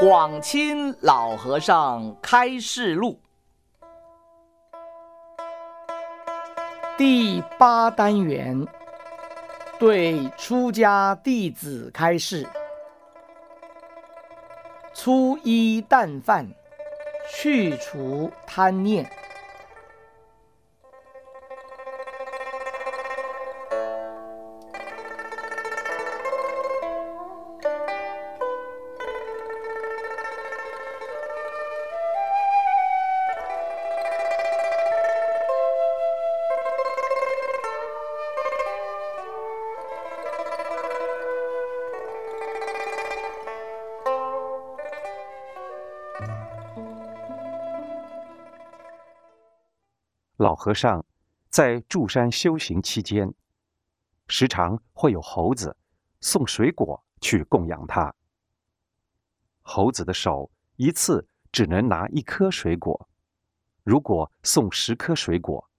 广钦老和尚开示录第八单元，对出家弟子开示：粗衣淡饭，去除贪念。老和尚在住山修行期间，时常会有猴子送水果去供养他。猴子的手一次只能拿一颗水果，如果送十颗水果，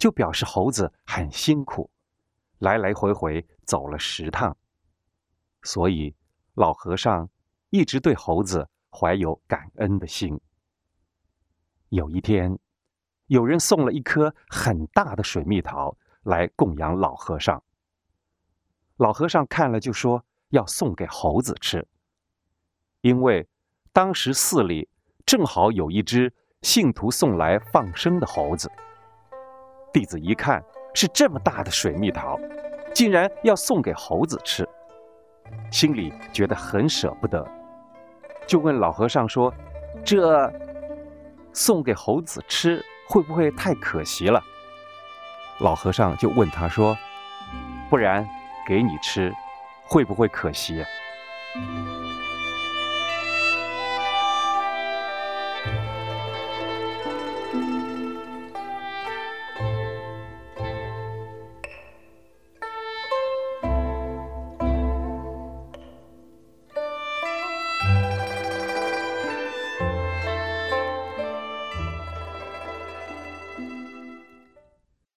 就表示猴子很辛苦，来来回回走了十趟。所以老和尚一直对猴子怀有感恩的心。有一天。有人送了一颗很大的水蜜桃来供养老和尚。老和尚看了就说要送给猴子吃，因为当时寺里正好有一只信徒送来放生的猴子。弟子一看是这么大的水蜜桃，竟然要送给猴子吃，心里觉得很舍不得，就问老和尚说：“这送给猴子吃？”会不会太可惜了？老和尚就问他说：“不然给你吃，会不会可惜？”